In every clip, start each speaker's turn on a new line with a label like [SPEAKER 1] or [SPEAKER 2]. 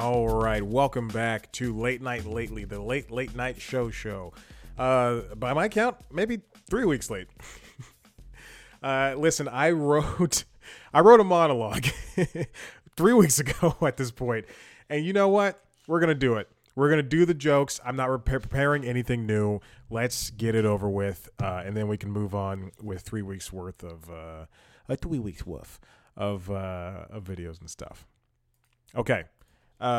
[SPEAKER 1] All right, welcome back to Late Night Lately, the late late night show show. Uh, by my count, maybe three weeks late. uh, listen, I wrote, I wrote a monologue three weeks ago at this point, and you know what? We're gonna do it. We're gonna do the jokes. I'm not repa- preparing anything new. Let's get it over with, uh, and then we can move on with three weeks worth of, uh, uh three weeks worth of uh, of videos and stuff. Okay. Uh,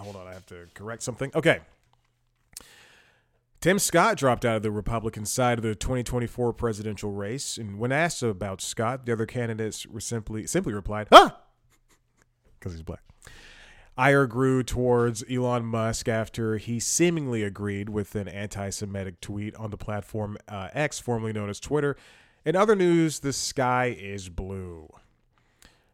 [SPEAKER 1] hold on, I have to correct something. Okay. Tim Scott dropped out of the Republican side of the 2024 presidential race, and when asked about Scott, the other candidates were simply simply replied, "Ah," because he's black. Ire grew towards Elon Musk after he seemingly agreed with an anti-Semitic tweet on the platform uh, X, formerly known as Twitter. In other news, the sky is blue.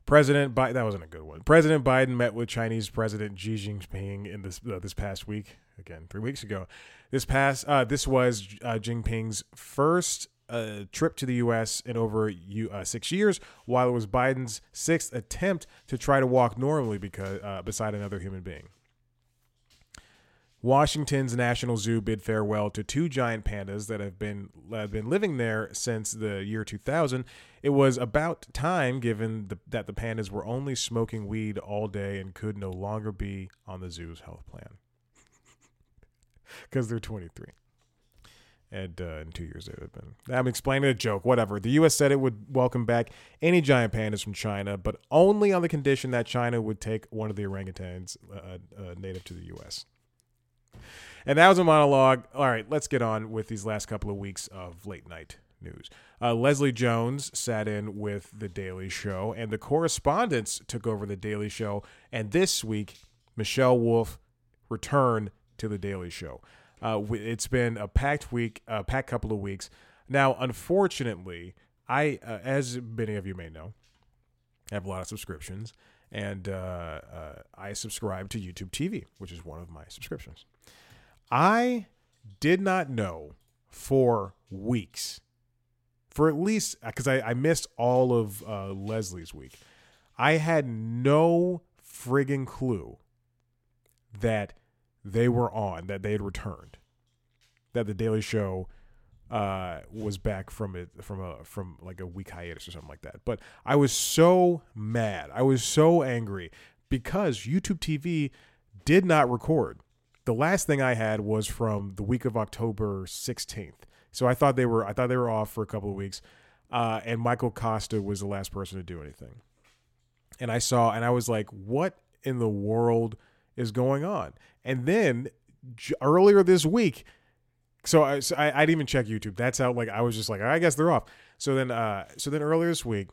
[SPEAKER 1] President Biden, that wasn't a good one. President Biden met with Chinese President Xi Jinping in this uh, this past week. Again, three weeks ago. This past uh, this was uh, Jinping's first uh, trip to the U.S. in over uh, six years, while it was Biden's sixth attempt to try to walk normally because uh, beside another human being. Washington's National Zoo bid farewell to two giant pandas that have been have been living there since the year 2000. It was about time, given the, that the pandas were only smoking weed all day and could no longer be on the zoo's health plan because they're 23. And uh, in two years, they would have been. I'm explaining a joke, whatever. The U.S. said it would welcome back any giant pandas from China, but only on the condition that China would take one of the orangutans uh, uh, native to the U.S. And that was a monologue. All right, let's get on with these last couple of weeks of late night news. Uh, Leslie Jones sat in with The Daily Show, and the correspondents took over The Daily Show. And this week, Michelle Wolf returned to The Daily Show. Uh, it's been a packed week, a packed couple of weeks. Now, unfortunately, I, uh, as many of you may know, have a lot of subscriptions, and uh, uh, I subscribe to YouTube TV, which is one of my subscriptions. I did not know for weeks, for at least because I, I, missed all of uh, Leslie's week. I had no friggin' clue that they were on, that they had returned, that the Daily Show uh, was back from it from a from like a week hiatus or something like that. But I was so mad. I was so angry because YouTube TV did not record the last thing I had was from the week of October 16th. So I thought they were I thought they were off for a couple of weeks. Uh, and Michael Kosta was the last person to do anything. And I saw and I was like, what in the world is going on? And then j- earlier this week, so I, so I, I didn't even check YouTube. That's how like I was just like I guess they're off. So then uh so then earlier this week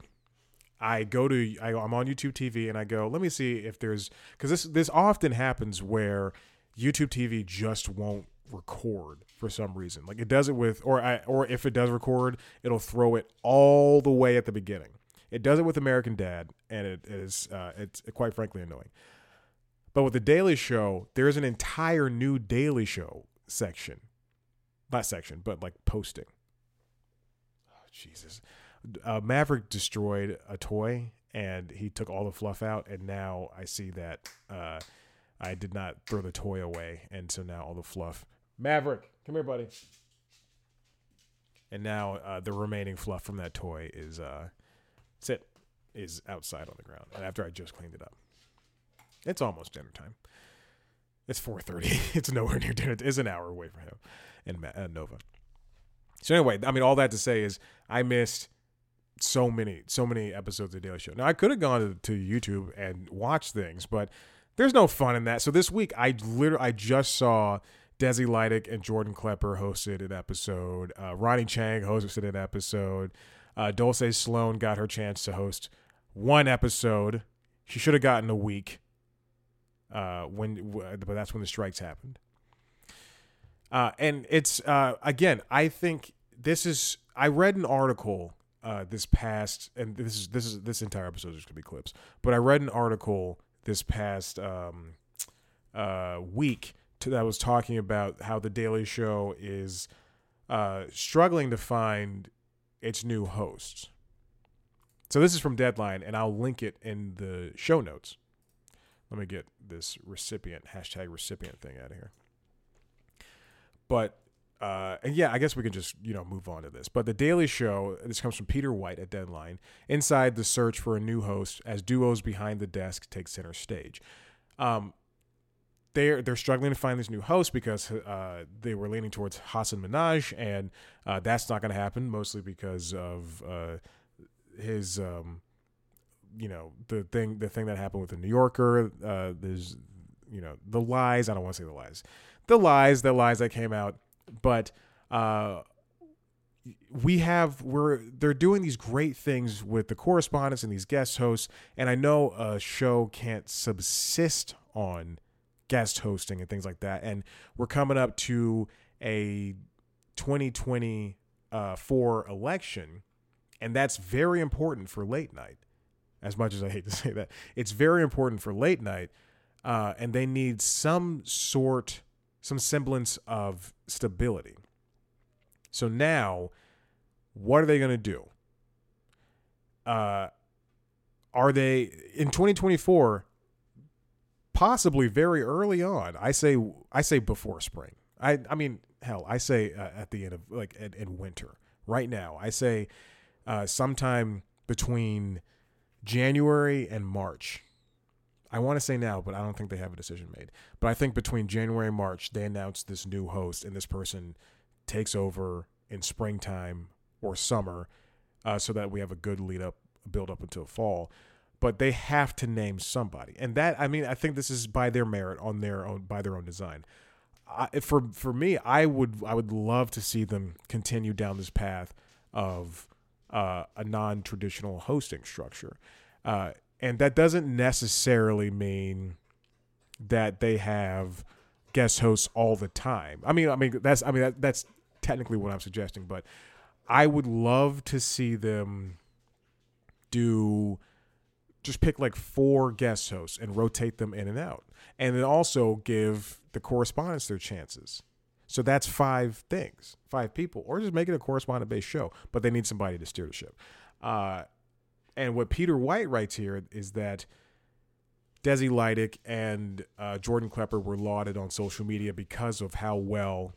[SPEAKER 1] I go to I, I'm on YouTube TV and I go let me see if there's because this this often happens where YouTube TV just won't record for some reason. Like it does it with, or I, or if it does record, it'll throw it all the way at the beginning. It does it with American Dad, and it is uh, it's quite frankly annoying. But with the Daily Show, there's an entire new Daily Show section, not section, but like posting. Oh, Jesus, uh, Maverick destroyed a toy, and he took all the fluff out, and now I see that. Uh, I did not throw the toy away, and so now all the fluff. Maverick, come here, buddy. And now uh, the remaining fluff from that toy is uh, sit is outside on the ground. And after I just cleaned it up, it's almost dinner time. It's four thirty. it's nowhere near dinner. It's an hour away from him and uh, Nova. So anyway, I mean, all that to say is I missed so many, so many episodes of Daily Show. Now I could have gone to, to YouTube and watched things, but there's no fun in that. So this week, I literally I just saw Desi Lydic and Jordan Klepper hosted an episode. Uh, Ronny Chieng hosted an episode. Uh, Dulce Sloan got her chance to host one episode. She should have gotten a week. Uh, when, but that's when the strikes happened. Uh, and it's uh, again, I think this is. I read an article uh, this past, and this is this is this entire episode is gonna be clips. But I read an article this past um, uh, week to, that was talking about how the Daily Show is uh, struggling to find its new hosts. So this is from Deadline, and I'll link it in the show notes. Let me get this recipient hashtag recipient thing out of here. But uh, and yeah, I guess we can just you know move on to this. But the Daily Show. This comes from Peter White at Deadline. Inside the search for a new host, as duos behind the desk take center stage. Um, they're they're struggling to find this new host because uh, they were leaning towards Hasan Minhaj, and uh, that's not going to happen. Mostly because of uh, his, um, you know, the thing the thing that happened with the New Yorker. Uh, there's, you know, the lies. I don't want to say the lies, the lies, the lies that came out, but. Uh, we have we're they're doing these great things with the correspondents and these guest hosts and i know a show can't subsist on guest hosting and things like that. And we're coming up to a 2024 election, and that's very important for late night. As much as I hate to say that, it's very important for late night, uh, and they need some sort, some semblance of stability. So now, what are they going to do? Uh, are they in 2024? possibly very early on. I say I say before spring. I I mean hell, I say uh, at the end of like in, in winter. Right now, I say uh, sometime between January and March. I want to say now, but I don't think they have a decision made. But I think between January and March, they announce this new host, and this person takes over in springtime or summer, uh, so that we have a good lead up, build up until fall but they have to name somebody. And that I mean, I think this is by their merit on their own by their own design. I, for for me, I would I would love to see them continue down this path of uh, a non-traditional hosting structure, uh, and that doesn't necessarily mean that they have guest hosts all the time. I mean, I mean that's I mean that, that's technically what I'm suggesting, but I would love to see them do just pick like four guest hosts and rotate them in and out. And then also give the correspondents their chances. So that's five things, five people, or just make it a correspondent based show. But they need somebody to steer the ship. Uh, and what Peter White writes here is that Desi Lydic and uh, Jordan Klepper were lauded on social media because of how well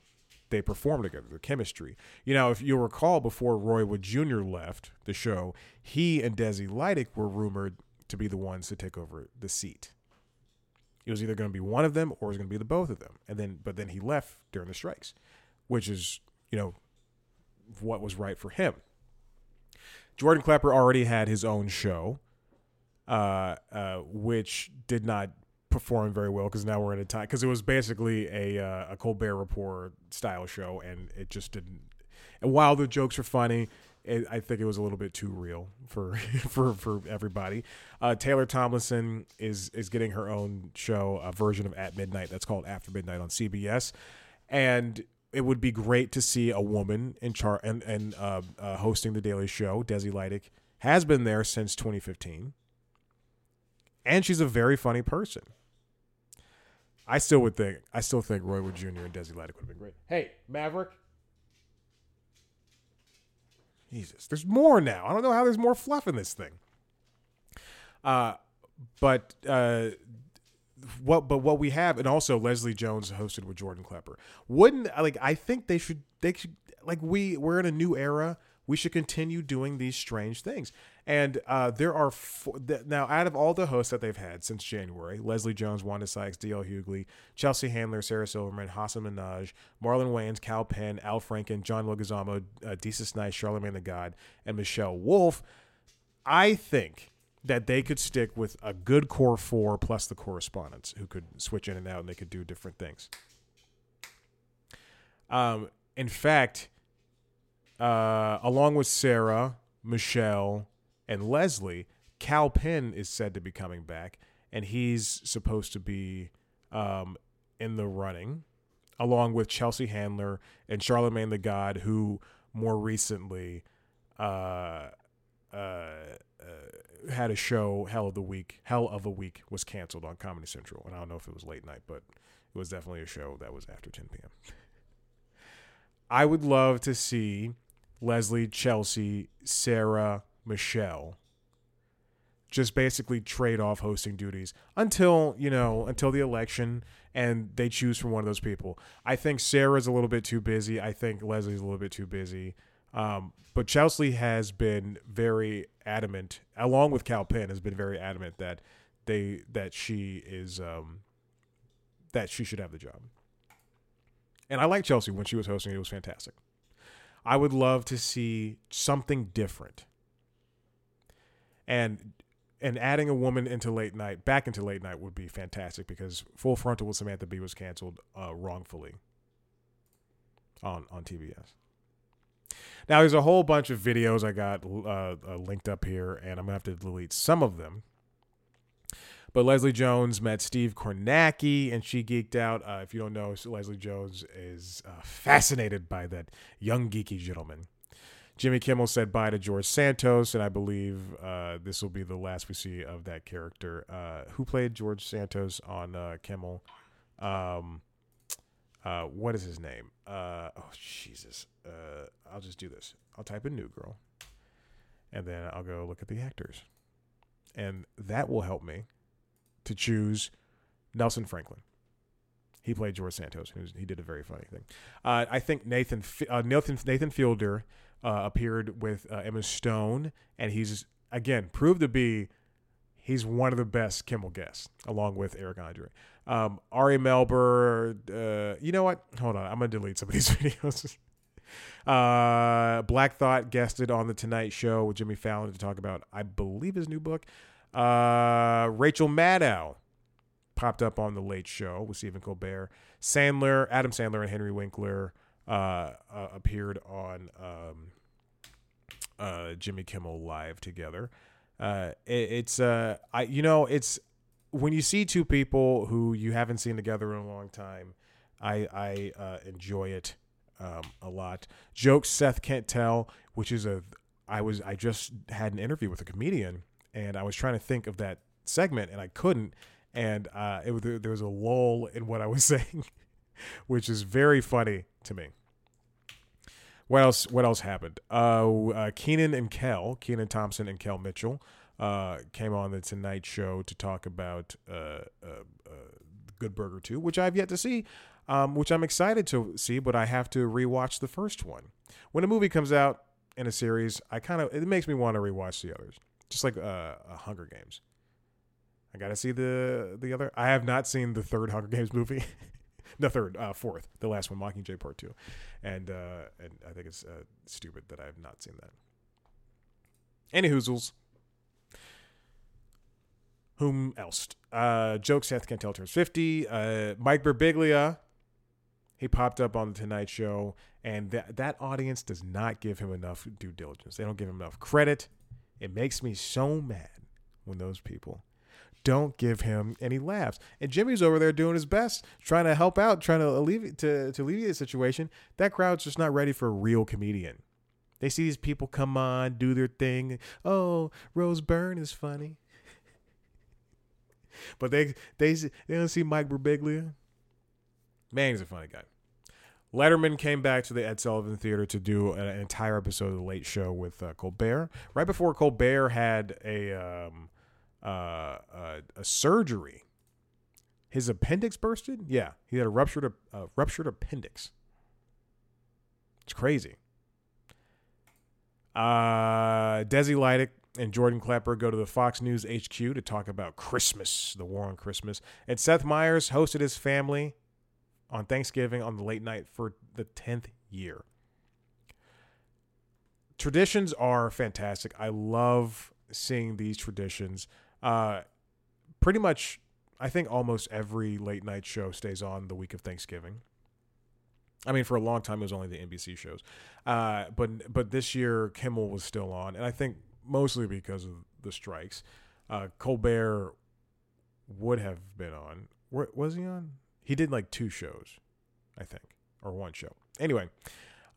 [SPEAKER 1] they performed together, their chemistry. You know, if you recall, before Roy Wood Jr. left the show, he and Desi Lydic were rumored to be the ones to take over the seat. It was either going to be one of them or it was going to be the both of them. And then, but then he left during the strikes, which is, you know, what was right for him. Jordan Klepper already had his own show, uh, uh, which did not perform very well because now we're in a time because it was basically a uh, a Colbert Report style show, and it just didn't. And while the jokes were funny, it, I think it was a little bit too real for for for everybody. Uh, Taylor Tomlinson is is getting her own show, a version of At Midnight that's called After Midnight on CBS, and it would be great to see a woman in char and and uh, uh, hosting the Daily Show. Desi Lydic has been there since 2015, and she's a very funny person. I still would think I still think Roy Wood Jr. and Desi Lydic would have been great. Hey, Maverick. Jesus, there's more now. I don't know how there's more fluff in this thing. Uh, but uh, what but what we have, and also Leslie Jones hosted with Jordan Klepper. Wouldn't like I think they should they should like we we're in a new era we should continue doing these strange things. And uh, there are four, th- now out of all the hosts that they've had since January: Leslie Jones, Wanda Sykes, D.L. Hughley, Chelsea Handler, Sarah Silverman, Hasan Minhaj, Marlon Wayans, Kal Penn, Al Franken, John Leguizamo, uh, Desus Nice, Charlamagne the God, and Michelle Wolf. I think that they could stick with a good core four plus the correspondents who could switch in and out and they could do different things. Um, in fact, uh, along with Sarah, Michelle, and Leslie, Kal Penn is said to be coming back, and he's supposed to be um, in the running, along with Chelsea Handler and Charlamagne the God, who more recently uh, uh, uh, had a show, Hell of the Week. Hell of a Week was canceled on Comedy Central, and I don't know if it was late night, but it was definitely a show that was after 10 p.m. I would love to see Leslie, Chelsea, Sarah, Michelle just basically trade off hosting duties until you know until the election and they choose from one of those people i think sarah's a little bit too busy i think leslie's a little bit too busy um, but chelsea has been very adamant along with kal penn has been very adamant that they that she is um, that she should have the job. And i like chelsea. When she was hosting it was fantastic. I would love to see something different. And and adding a woman into late night back into late night would be fantastic because Full Frontal with Samantha Bee was canceled uh, wrongfully on on TBS. Now there's a whole bunch of videos I got uh, uh, linked up here, and I'm gonna have to delete some of them. But Leslie Jones met Steve Kornacki, and she geeked out. Uh, if you don't know, Leslie Jones is uh, fascinated by that young geeky gentleman. Jimmy Kimmel said bye to George Santos, and I believe uh, this will be the last we see of that character. Uh, who played George Santos on uh, Kimmel? Um, uh, what is his name? Uh, oh, Jesus. Uh, I'll just do this. I'll type in New Girl, and then I'll go look at the actors. And that will help me to choose Nelson Franklin. He played George Santos. Was, he did a very funny thing. I think Nathan Nathan Nathan Fielder uh, appeared with uh, Emma Stone, and he's again proved to be he's one of the best Kimmel guests, along with Eric Andre. Um, Ari Melber, uh, you know what? Hold on, I'm gonna delete some of these videos. uh, Black Thought guested on the Tonight Show with Jimmy Fallon to talk about, I believe, his new book. Uh, Rachel Maddow popped up on the Late Show with Stephen Colbert. Sandler, Adam Sandler, and Henry Winkler uh, uh, appeared on um, uh, Jimmy Kimmel Live together. Uh, it, it's uh, I you know it's when you see two people who you haven't seen together in a long time, I I uh, enjoy it um, a lot. Jokes Seth can't tell, which is a I was I just had an interview with a comedian and I was trying to think of that segment and I couldn't and uh, it, there was a lull in what I was saying, which is very funny to me. What else? What else happened? Uh, uh, Kenan and Kel, Kenan Thompson and Kel Mitchell, uh, came on the Tonight Show to talk about uh, uh, uh, Good Burger Two, which I've yet to see, um, which I'm excited to see, but I have to rewatch the first one. When a movie comes out in a series, I kind of it makes me want to rewatch the others, just like uh, Hunger Games. I gotta see the the other. I have not seen the third Hunger Games movie. the third, uh, fourth, the last one, Mockingjay Part Two, and uh, and I think it's uh, stupid that I have not seen that. Any hoozles. Whom else? Uh, Joke Seth Can't Tell turns 50. Uh, Mike Birbiglia, he popped up on the Tonight Show, and that that audience does not give him enough due diligence. They don't give him enough credit. It makes me so mad when those people don't give him any laughs. And Jimmy's over there doing his best, trying to help out, trying to alleviate to, to alleviate the situation. That crowd's just not ready for a real comedian. They see these people come on, do their thing. Oh, Rose Byrne is funny. but they they they don't see Mike Birbiglia. Man, he's a funny guy. Letterman came back to the Ed Sullivan Theater to do an entire episode of the Late Show with uh, Colbert. Right before Colbert had a um, uh, uh, a surgery. His appendix bursted. Yeah, he had a ruptured uh, ruptured appendix. It's crazy. Uh, Desi Lydic and Jordan Klepper go to the Fox News HQ to talk about Christmas, the war on Christmas. And Seth Meyers hosted his family on Thanksgiving on the late night for the 10th year. Traditions are fantastic. I love seeing these traditions. Uh, pretty much, I think almost every late night show stays on the week of Thanksgiving. I mean, for a long time it was only the NBC shows, uh, but but this year Kimmel was still on, and I think mostly because of the strikes. Uh, Colbert would have been on. Where, was he on? He did like two shows, I think, or one show. Anyway,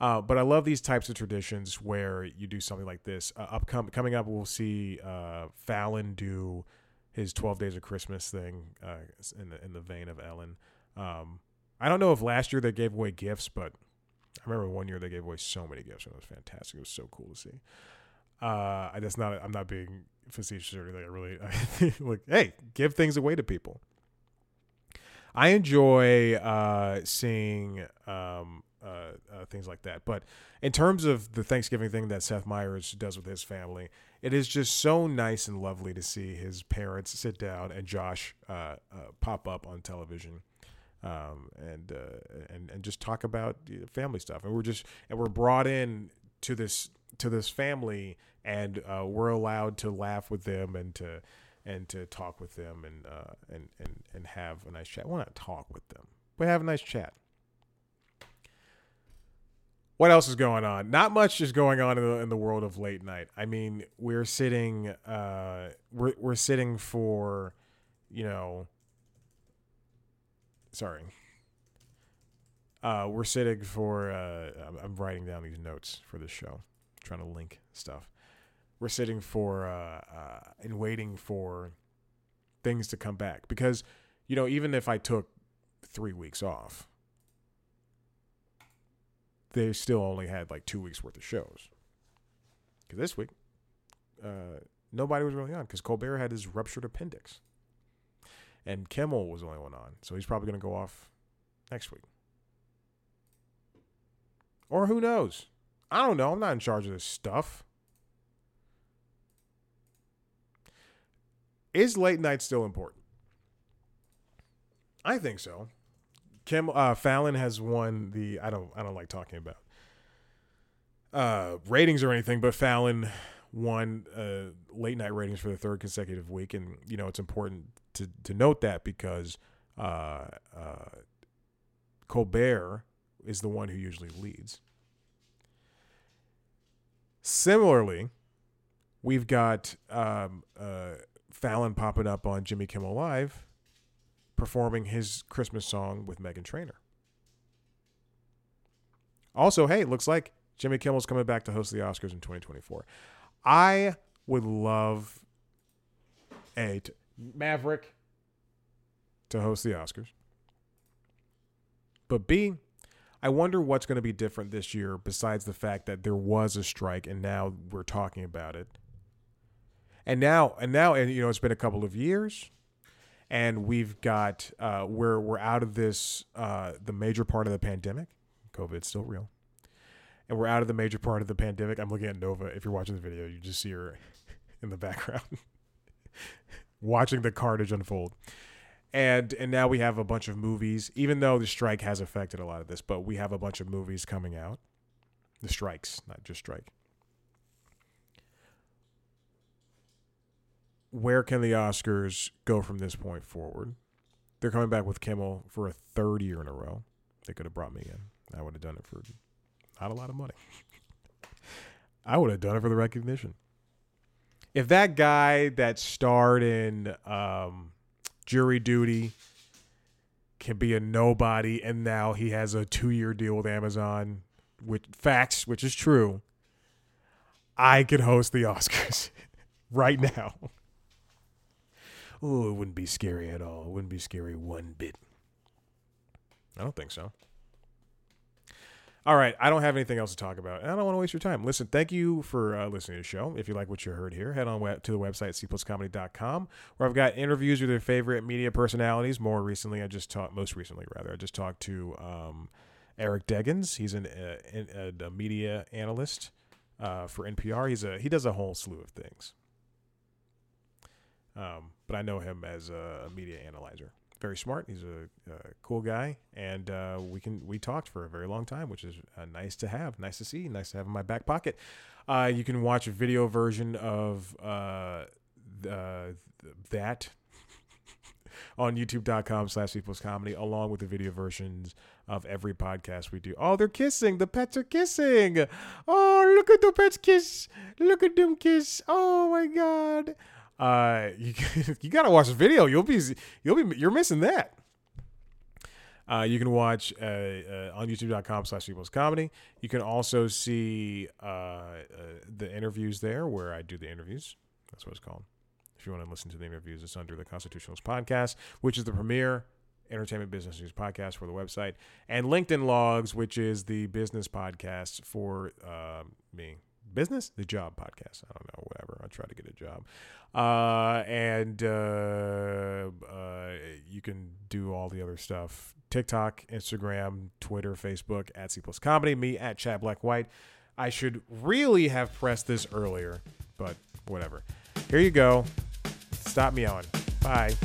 [SPEAKER 1] uh, but I love these types of traditions where you do something like this. Uh, upcoming coming up, we'll see uh, Fallon do his Twelve Days of Christmas thing uh, in the in the vein of Ellen. Um, I don't know if last year they gave away gifts, but I remember one year they gave away so many gifts and it was fantastic. It was so cool to see. Uh, that's not. I'm not being facetious or anything. I really like, hey, give things away to people. I enjoy uh, seeing um, uh, uh, things like that. But in terms of the Thanksgiving thing that Seth Meyers does with his family, it is just so nice and lovely to see his parents sit down and Josh uh, uh, pop up on television. Um, and uh, and and just talk about family stuff, and we're just and we're brought in to this to this family, and uh, we're allowed to laugh with them and to and to talk with them and and and and have a nice chat. Well, not talk with them, but have a nice chat what else is going on? Not much is going on in the, in the world of late night. I mean, we're sitting, uh, we're we're sitting for, you know, sorry. Uh, we're sitting for. Uh, I'm, writing down these notes for this show, trying to link stuff. We're sitting for uh, uh, and waiting for things to come back because, you know, even if I took three weeks off, they still only had like two weeks worth of shows. Because this week, uh, nobody was really on because Colbert had his ruptured appendix, and Kimmel was the only one on, so he's probably going to go off next week. Or who knows? I don't know. I'm not in charge of this stuff. Is late night still important? I think so. Kim uh, Fallon has won the I don't I don't like talking about uh, ratings or anything, but Fallon won uh, late night ratings for the third consecutive week, and you know it's important to to note that because uh, uh, Colbert is the one who usually leads. Similarly, we've got um, uh, Fallon popping up on Jimmy Kimmel Live performing his Christmas song with Meghan Trainor. Also, hey, looks like Jimmy Kimmel's coming back to host the Oscars in 2024. I would love a t- Maverick to host the Oscars. But B, I wonder what's going to be different this year besides the fact that there was a strike and now we're talking about it. And now and now and you know it's been a couple of years and we've got uh, we're we're out of this uh, the major part of the pandemic. COVID's still real, and we're out of the major part of the pandemic. I'm looking at Nova. If you're watching the video, you just see her in the background watching the carnage unfold. And and now we have a bunch of movies. Even though the strike has affected a lot of this, but we have a bunch of movies coming out. The strikes, not just strike. Where can the Oscars go from this point forward? They're coming back with Kimmel for a third year in a row. They could have brought me in. I would have done it for not a lot of money. I would have done it for the recognition. If that guy that starred in um, Jury Duty can be a nobody and now he has a two year deal with Amazon, which facts, which is true, I could host the Oscars right now oh, it wouldn't be scary at all. It wouldn't be scary one bit. I don't think so. All right, I don't have anything else to talk about, and I don't want to waste your time. Listen, thank you for uh, listening to the show. If you like what you heard here, head on to the website cpluscomedy.com, where I've got interviews with your favorite media personalities. More recently, I just talked. Most recently, rather, I just talked to um, Eric Deggans. He's an, uh, a, a media analyst uh, for NPR. He's a he does a whole slew of things. Um, but I know him as a media analyzer. Very smart. He's a, a cool guy, and uh, we can we talked for a very long time, which is uh, nice to have, nice to see, nice to have in my back pocket. Uh, you can watch a video version of uh, that on youtube.com slash cpluscomedy along with the video versions of every podcast we do. Oh they're kissing. The pets are kissing. Oh look at the pets kiss. Look at them kiss. Oh my god uh, you you gotta watch the video. You'll be you'll be you're missing that. Uh, you can watch uh, uh, on youtube.com slash cpluscomedy. You can also see uh, uh, the interviews there where I do the interviews. That's what it's called. If you want to listen to the interviews, it's under the Constitutionalist Podcast, which is the premier entertainment business news podcast for the website, and LinkedIn Logs, which is the business podcast for um, me, business, the job podcast. I don't know, whatever. I'll try to get a job. Uh, and uh, uh, you can do all the other stuff TikTok, Instagram, Twitter, Facebook at C plus comedy, me at Chad Black White. I should really have pressed this earlier, but whatever. Here you go. Stop me on Bye.